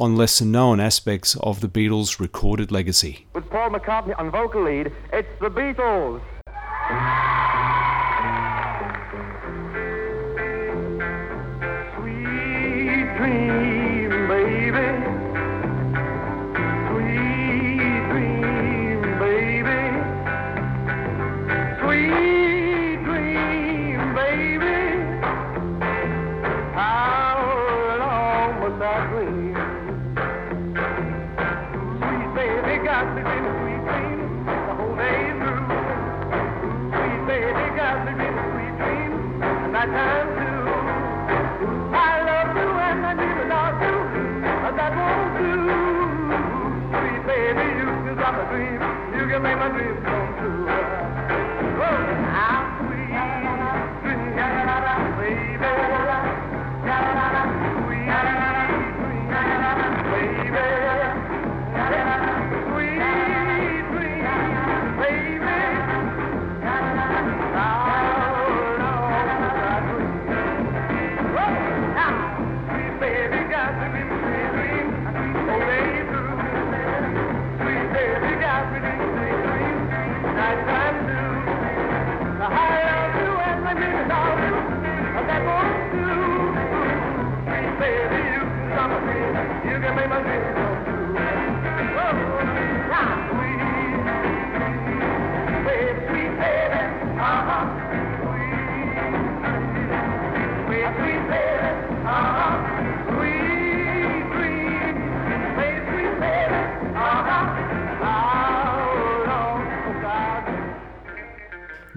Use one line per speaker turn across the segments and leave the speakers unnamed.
on lesser known aspects of the Beatles' recorded legacy.
With Paul McCartney on vocal lead, it's the Beatles. Got in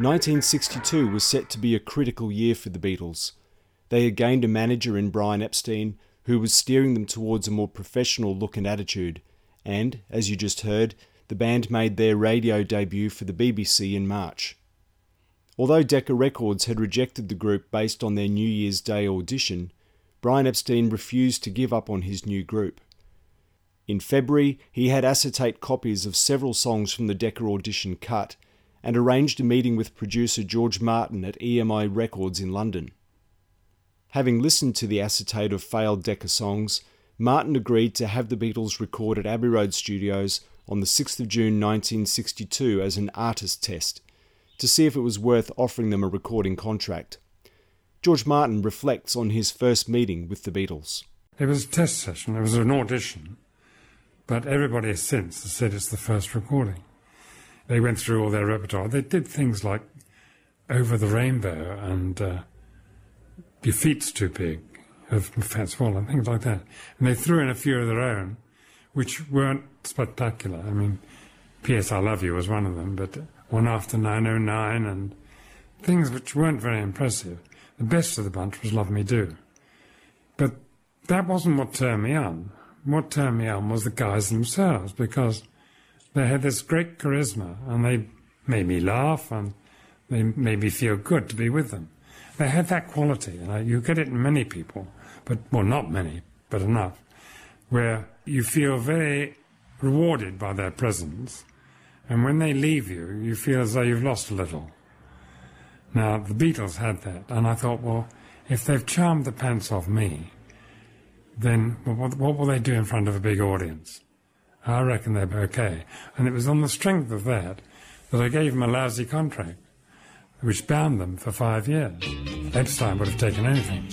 1962 was set to be a critical year for the Beatles. They had gained a manager in Brian Epstein who was steering them towards a more professional look and attitude, and, as you just heard, the band made their radio debut for the BBC in March. Although Decca Records had rejected the group based on their New Year's Day audition, Brian Epstein refused to give up on his new group. In February, he had acetate copies of several songs from the Decca audition cut and arranged a meeting with producer George Martin at EMI Records in London. Having listened to the acetate of failed Decca songs, Martin agreed to have the Beatles record at Abbey Road Studios on the 6th of June 1962 as an artist test, to see if it was worth offering them a recording contract. George Martin reflects on his first meeting with the Beatles.
It was a test session, it was an audition, but everybody since has said it's the first recording. They went through all their repertoire. They did things like Over the Rainbow and uh, Your Feet's Too Big of Fats Waller and things like that. And they threw in a few of their own, which weren't spectacular. I mean, P.S. I Love You was one of them, but One After 909 and things which weren't very impressive. The best of the bunch was Love Me Do. But that wasn't what turned me on. What turned me on was the guys themselves because they had this great charisma and they made me laugh and they made me feel good to be with them. They had that quality, and you get it in many people, but well, not many, but enough, where you feel very rewarded by their presence, and when they leave you, you feel as though you've lost a little. Now, the Beatles had that, and I thought, well, if they've charmed the pants off me, then what, what will they do in front of a big audience? I reckon they'd be okay. And it was on the strength of that that I gave them a lousy contract, which bound them for five years. Epstein would have taken anything.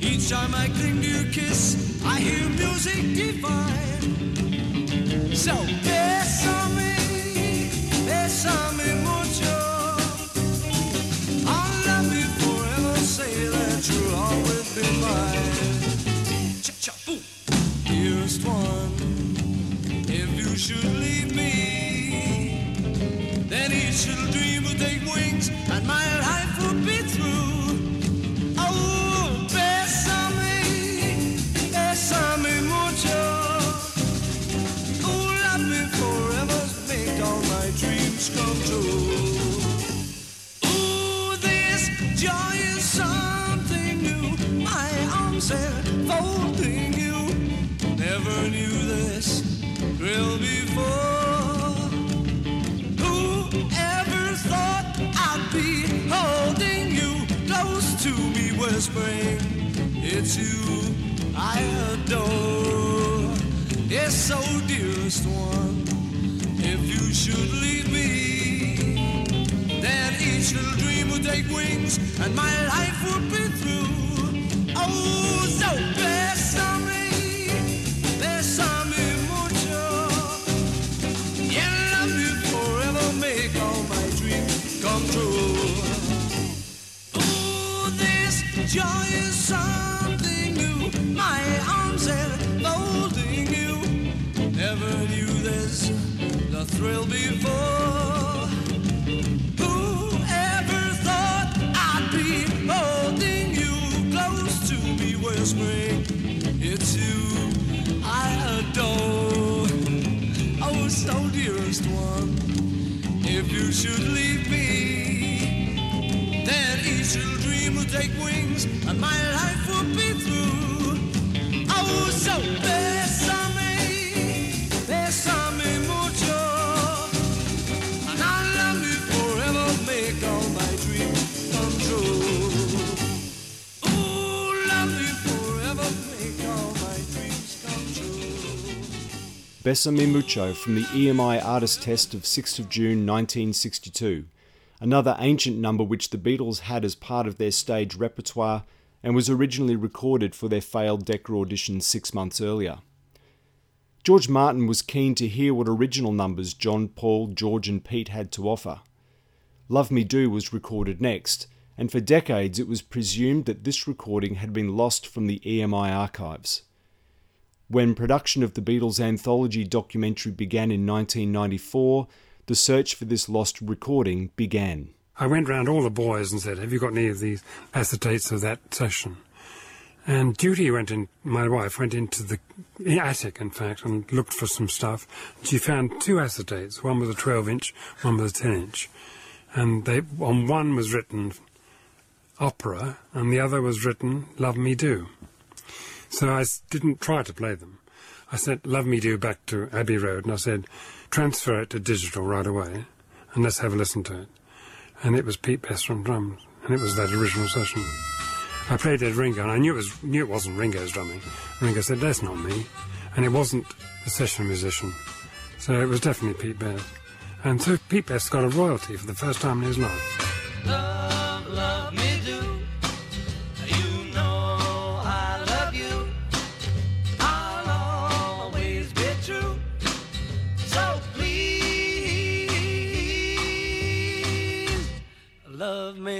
Each time I cling to your kiss, I hear music divine. So bésame. One, if you should leave me, whispering, It's you I adore. Yes, so dearest one, if you should leave me, then each little dream would take wings and my life would be arms enfolding you. Never knew this, the thrill before. Whoever thought I'd be holding you close to me, whispering, It's you I adore. Oh, so dearest one, if you should leave me, then each little dream will take wings and my life will be through.
Besame Mucho. From the EMI Artist Test of 6th of June 1962, another ancient number which the Beatles had as part of their stage repertoire and was originally recorded for their failed Decca audition six months earlier. George Martin was keen to hear what original numbers John, Paul, George, and Pete had to offer. Love Me Do was recorded next, and for decades it was presumed that this recording had been lost from the EMI archives. When production of the Beatles anthology documentary began in 1994, the search for this lost recording began.
I went round all the boys and said, Have you got any of these acetates of that session? And Judy went in, my wife went into the attic, in fact, and looked for some stuff. She found two acetates. One was a 12 inch, one was a 10 inch. And they, on one was written opera, and the other was written Love Me Do. So I didn't try to play them. I sent Love Me Do back to Abbey Road, and I said, transfer it to digital right away, and let's have a listen to it and it was Pete Best on drums, and it was that original session. I played at Ringo, and I knew it was knew it wasn't Ringo's drumming. Ringo said, "That's not me," and it wasn't the session musician, so it was definitely Pete Best. And so Pete Best got a royalty for the first time in his life.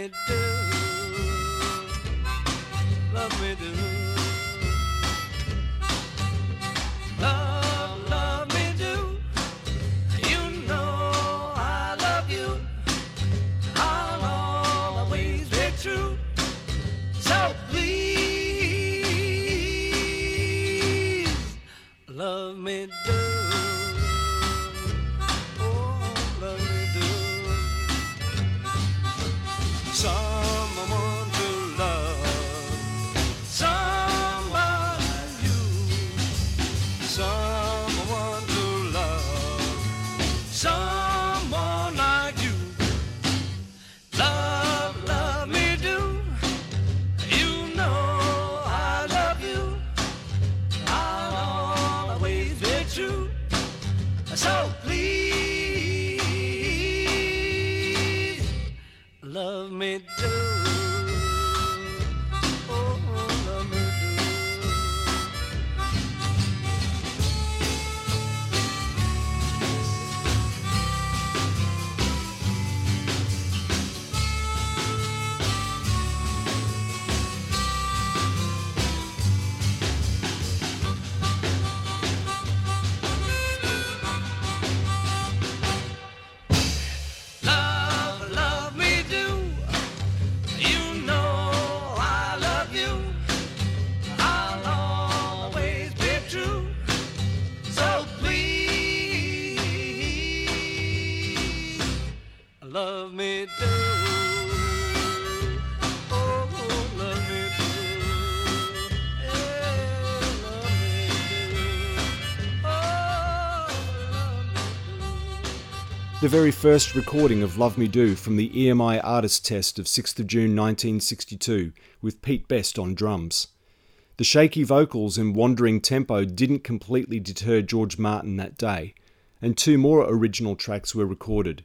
Do. Oh, love me do.
The very first recording of Love Me Do from the EMI Artist Test of 6th of June 1962 with Pete Best on drums. The shaky vocals and wandering tempo didn't completely deter George Martin that day, and two more original tracks were recorded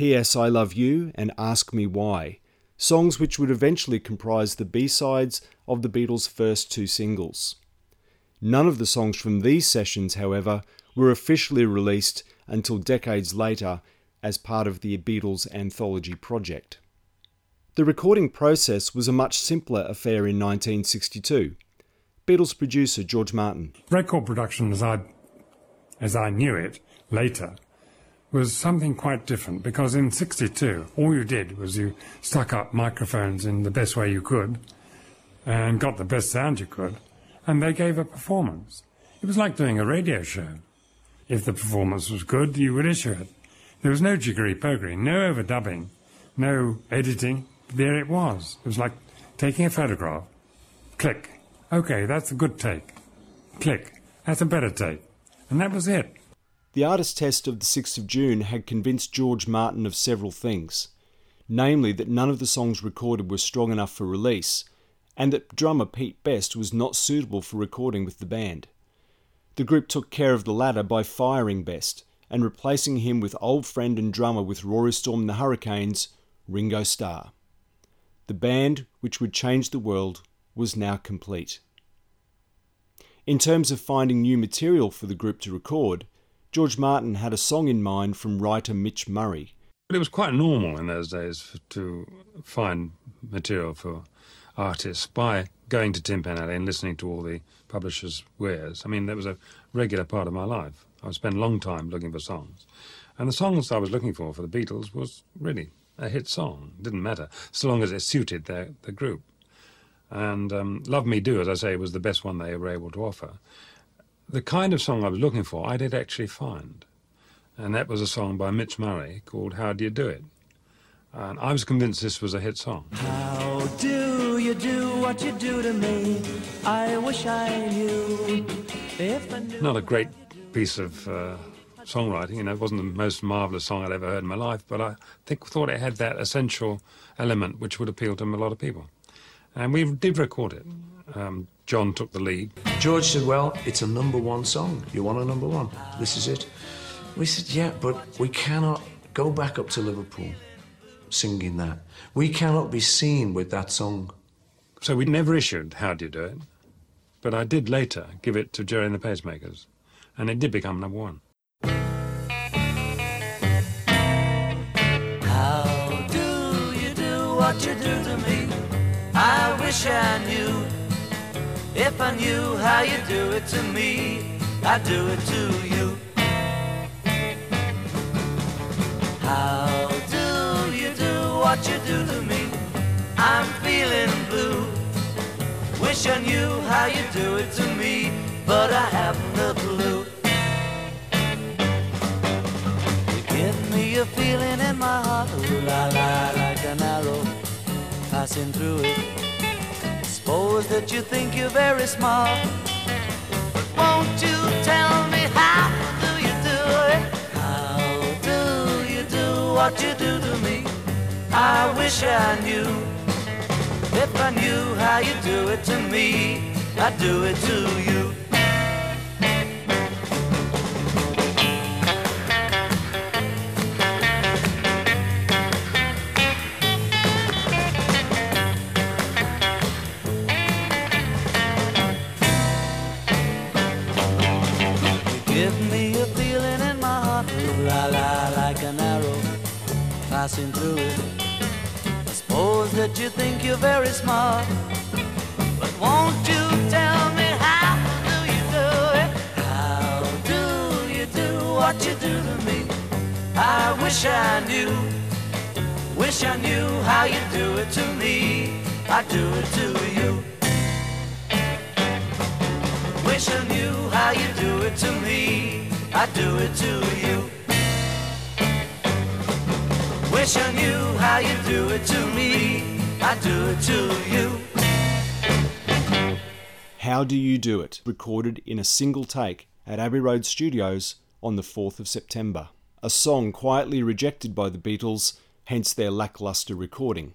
P.S. I Love You and Ask Me Why, songs which would eventually comprise the B sides of the Beatles' first two singles. None of the songs from these sessions, however, were officially released until decades later as part of the Beatles anthology project. The recording process was a much simpler affair in 1962. Beatles producer George Martin.
Record production, as I, as I knew it later, was something quite different because in 62, all you did was you stuck up microphones in the best way you could and got the best sound you could, and they gave a performance. It was like doing a radio show. If the performance was good, you would issue it. There was no jiggery pokery, no overdubbing, no editing. There it was. It was like taking a photograph. Click. Okay, that's a good take. Click. That's a better take. And that was it.
The artist test of the 6th of June had convinced George Martin of several things, namely that none of the songs recorded were strong enough for release, and that drummer Pete Best was not suitable for recording with the band. The group took care of the latter by firing Best and replacing him with old friend and drummer with Rory Storm and the Hurricanes, Ringo Starr. The band, which would change the world, was now complete. In terms of finding new material for the group to record, George Martin had a song in mind from writer Mitch Murray.
But it was quite normal in those days to find material for artists by going to Tin Pan Alley and listening to all the publishers' wares. I mean, that was a regular part of my life. I would spend a long time looking for songs. And the songs I was looking for for the Beatles was really a hit song. It didn't matter, so long as it suited the group. And um, Love Me Do, as I say, was the best one they were able to offer the kind of song I was looking for, I did actually find. And that was a song by Mitch Murray called How Do You Do It? And I was convinced this was a hit song.
How do you do what you do to me? I wish I knew if I knew.
Not a great piece of uh, songwriting, you know, it wasn't the most marvellous song I'd ever heard in my life, but I think thought it had that essential element which would appeal to a lot of people. And we did record it. Um, John took the lead.
George said, Well, it's a number one song. You want a number one? This is it. We said, Yeah, but we cannot go back up to Liverpool singing that. We cannot be seen with that song.
So we never issued How Do You Do It? But I did later give it to Gerry and the Pacemakers, and it did become number one.
How do you do what you do to me? I wish I knew. If I knew how you do it to me, I'd do it to you. How do you do what you do to me? I'm feeling blue. Wish I knew how you do it to me, but I haven't a clue. You give me a feeling in my heart, ooh la la, like an arrow passing through it. Suppose that you think you're very smart, but won't you tell me how do you do it? How do you do what you do to me? I wish I knew. If I knew how you do it to me, I'd do it to you. You're very smart, but won't you tell me how do you do it? How do you do what you do to me? I wish I knew, wish I knew how you do it to me. I do it to you. Wish I knew how you do it to me. I do it to you. Wish I knew how you do it to me. I do it to you.
How Do You Do It, recorded in a single take at Abbey Road Studios on the 4th of September. a song quietly rejected by the Beatles, hence their lackluster recording.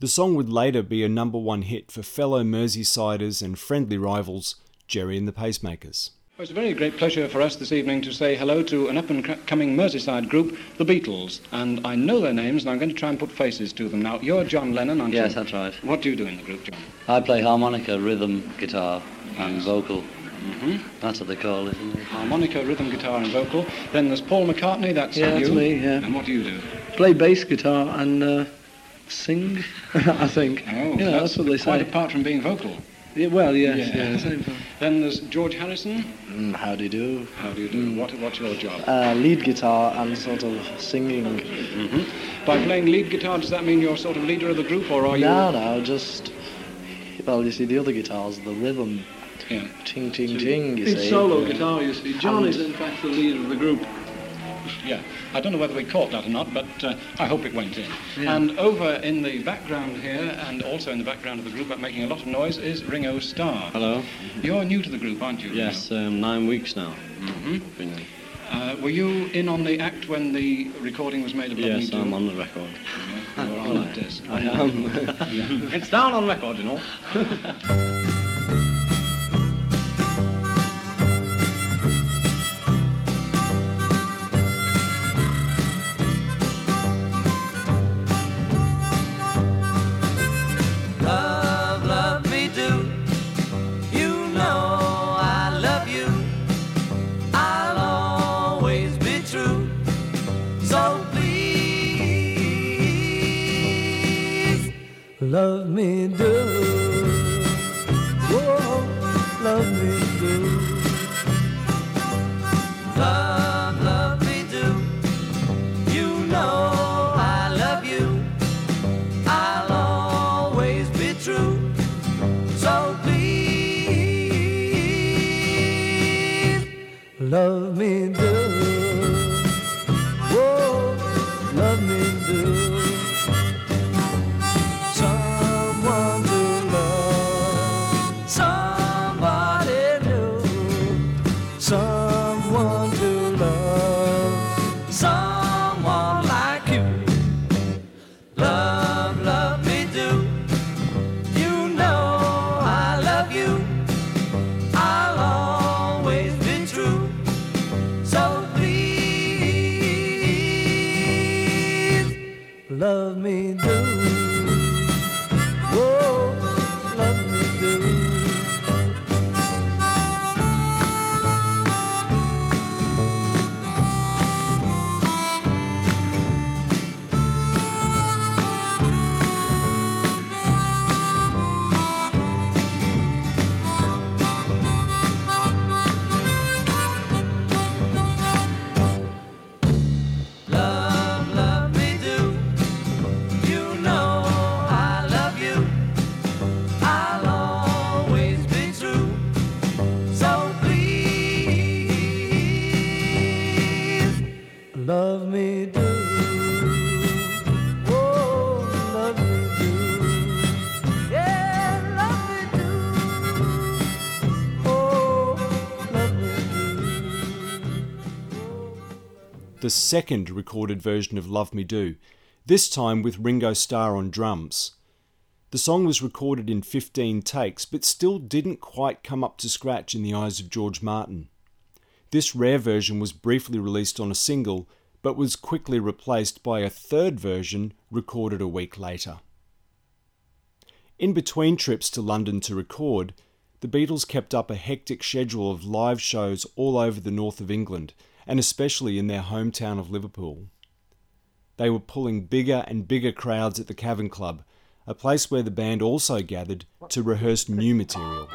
The song would later be a number one hit for fellow Merseysiders and friendly rivals, Gerry and the Pacemakers.
Well, It's a very great pleasure for us this evening to say hello to an up-and-coming Merseyside group, the Beatles. And I know their names, and I'm going to try and put faces to them. Now, you're John Lennon, aren't
Yes,
you?
Yes, that's right.
What do you do in the group, John?
I play harmonica, rhythm, guitar, and vocal.
Mhm.
That's what they call it, isn't it?
Harmonica, rhythm, guitar, and vocal. Then there's Paul McCartney, that's
Yeah, that's
you.
me, yeah.
And what do you do?
Play bass guitar and uh, sing, I think.
Oh,
you know, that's, what they
quite
say.
apart from being vocal.
Yeah, well, yes,
Yeah.
yeah.
Then there's George Harrison.
Mm, how do you do?
How do you do? What, what's your job?
Uh, lead guitar and sort of singing.
By playing lead guitar, does that mean you're sort of leader of the group, or are you?
No, no, just. Well, you see, the other guitars, the rhythm,
Yeah.
ting, ting, ting, you
It's
see.
solo guitar, you see. John
And-
is in fact the leader of the group.
Yeah, I don't know whether we caught that or not, but uh, I hope it went in.
Yeah.
And over in the background here, and also in the background of the group, but making a lot of noise, is Ringo Starr.
Hello.
You're new to the group, aren't you?
Yes, um, nine weeks now.
hmm Uh, were you in on the act when the recording was made of Love Me
Yes, I'm on the record.
Yeah, you were on that disc.
I am.
It's down on record, you know.
love me do. Whoa, love me do. Me
the second recorded version of Love Me Do, this time with Ringo Starr on drums. The song was recorded in 15 takes, but still didn't quite come up to scratch in the eyes of George Martin. This rare version was briefly released on a single, but was quickly replaced by a third version recorded a week later. In between trips to London to record, the Beatles kept up a hectic schedule of live shows all over the north of England, and especially in their hometown of Liverpool. They were pulling bigger and bigger crowds at the Cavern Club, a place where the band also gathered to rehearse new material.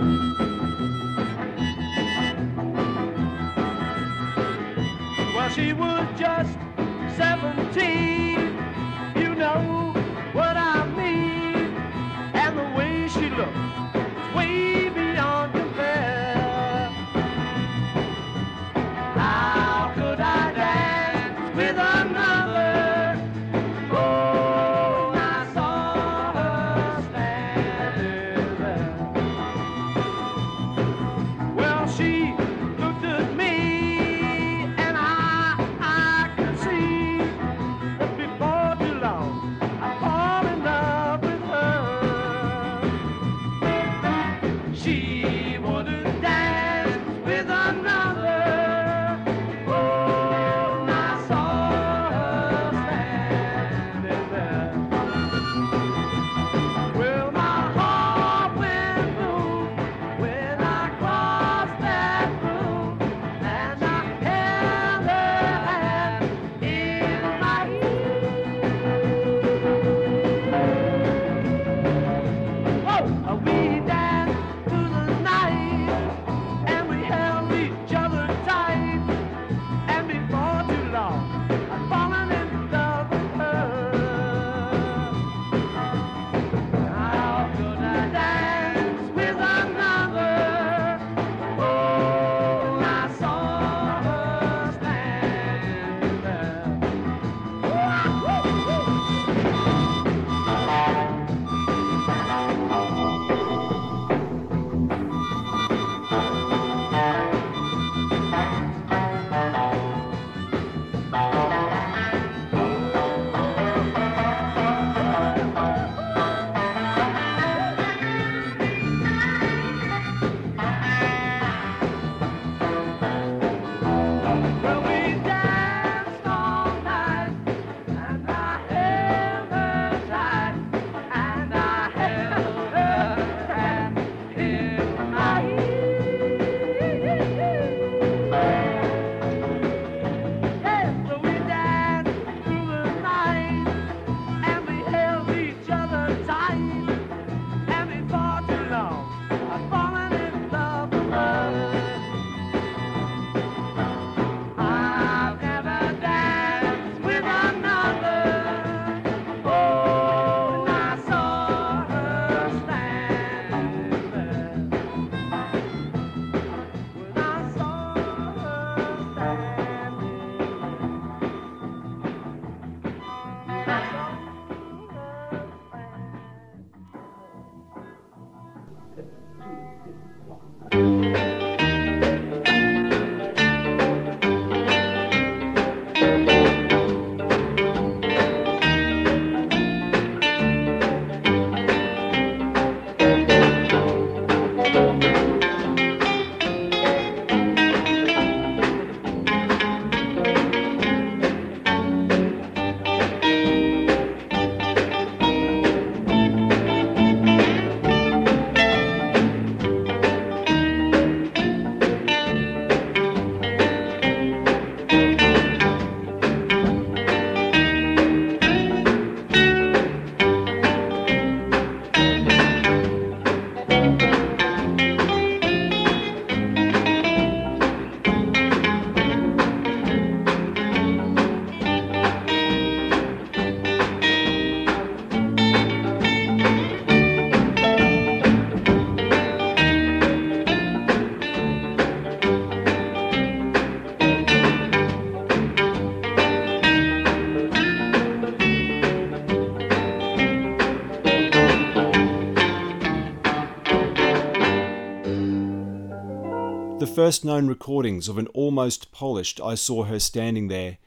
First known recordings of an almost polished I Saw Her Standing There,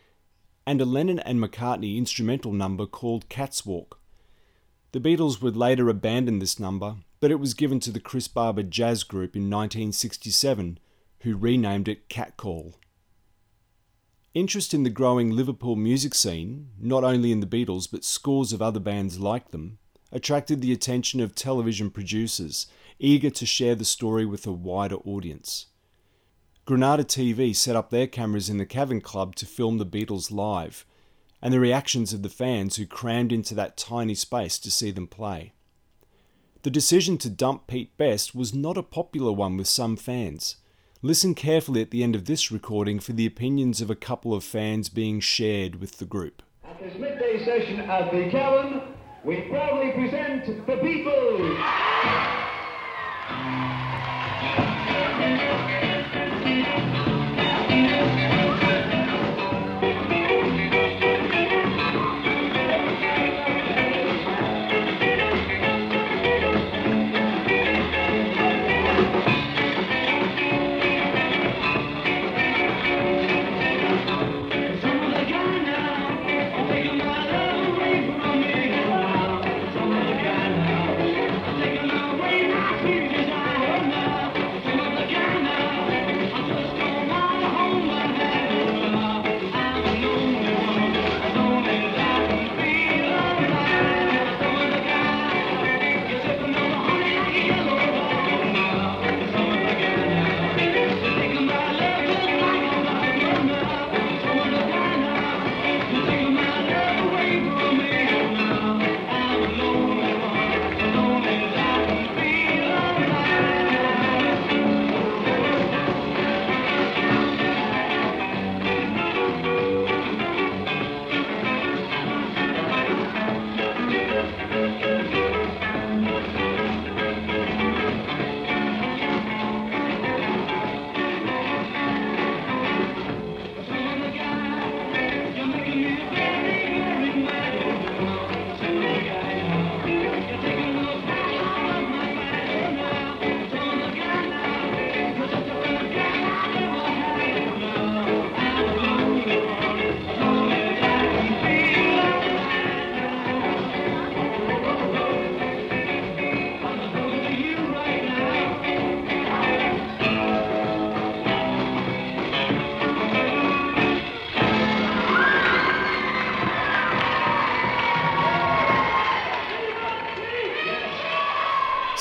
and a Lennon and McCartney instrumental number called Cat's Walk. The Beatles would later abandon this number, but it was given to the Chris Barber Jazz Group in 1967, who renamed it Cat Call. Interest in the growing Liverpool music scene, not only in the Beatles but scores of other bands like them, attracted the attention of television producers eager to share the story with a wider audience. Granada TV set up their cameras in the Cavern Club to film the Beatles live, and the reactions of the fans who crammed into that tiny space to see them play. The decision to dump Pete Best was not a popular one with some fans. Listen carefully at the end of this recording for the opinions of a couple of fans being shared with the group.
At this midday session at the Cavern, we proudly present the Beatles.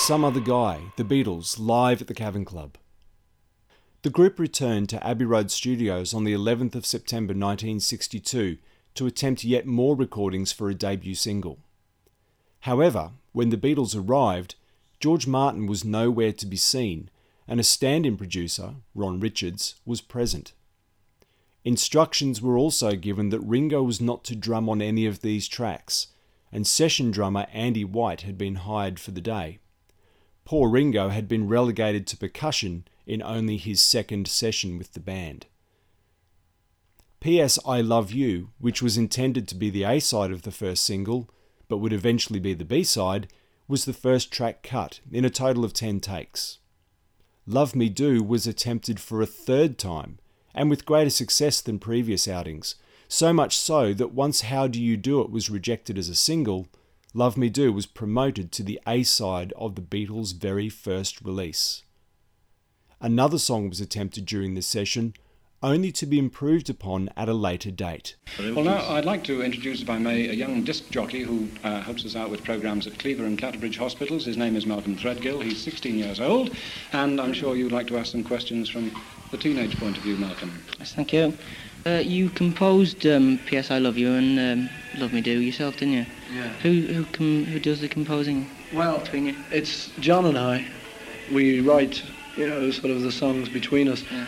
Some Other Guy, The Beatles, live at the Cavern Club. The group returned to Abbey Road Studios on the 11th of September 1962 to attempt yet more recordings for a debut single. However, when the Beatles arrived, George Martin was nowhere to be seen, and a stand in producer, Ron Richards, was present. Instructions were also given that Ringo was not to drum on any of these tracks, and session drummer Andy White had been hired for the day. Poor Ringo had been relegated to percussion in only his second session with the band. P.S. I Love You, which was intended to be the A side of the first single, but would eventually be the B side, was the first track cut in a total of 10 takes. Love Me Do was attempted for a third time, and with greater success than previous outings, so much so that once How Do You Do It was rejected as a single, Love Me Do was promoted to the A side of the Beatles' very first release. Another song was attempted during this session, only to be improved upon at a later date.
Well, now I'd like to introduce, if I may, a young disc jockey who uh, helps us out with programmes at Cleaver and Clatterbridge Hospitals. His name is Malcolm Threadgill. He's 16 years old, and I'm sure you'd like to ask some questions from the teenage point of view, Malcolm.
Yes, thank you. Uh, you composed um, "P.S. I Love You" and um, "Love Me Do" yourself, didn't you?
Yeah.
Who who com- who does the composing
Well,
between you?
it's John and I. We write, you know, sort of the songs between us.
Yeah.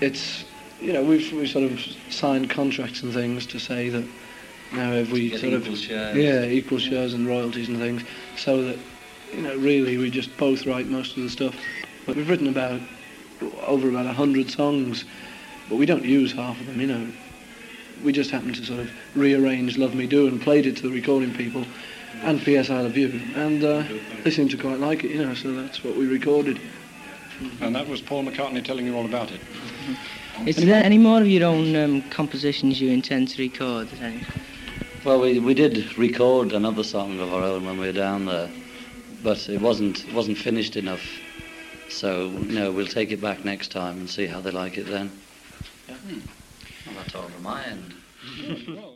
It's, you know, we've we sort of signed contracts and things to say that now if we sort of
shares.
yeah equal shares and royalties and things, so that you know really we just both write most of the stuff. But we've written about over about a hundred songs, but we don't use half of them. You know, we just happened to sort of rearrange "Love Me Do" and played it to the recording people, and "P.S. I Love You," and uh, they seemed to quite like it. You know, so that's what we recorded.
And that was Paul McCartney telling you all about it.
Is there any more of your own um, compositions you intend to record?
Well, we, we did record another song of our own when we were down there, but it wasn't it wasn't finished enough. So no, we'll take it back next time and see how they like it then. Yeah. Well, that's all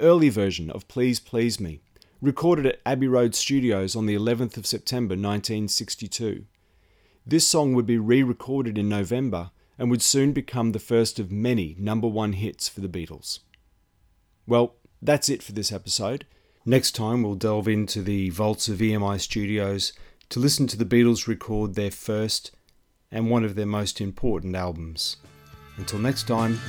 early version of Please Please Me, recorded at Abbey Road Studios on the 11th of September 1962. This song would be re recorded in November and would soon become the first of many number one hits for the Beatles. Well, that's it for this episode. Next time, we'll delve into the vaults of EMI Studios to listen to the Beatles record their first and one of their most important albums. Until next time,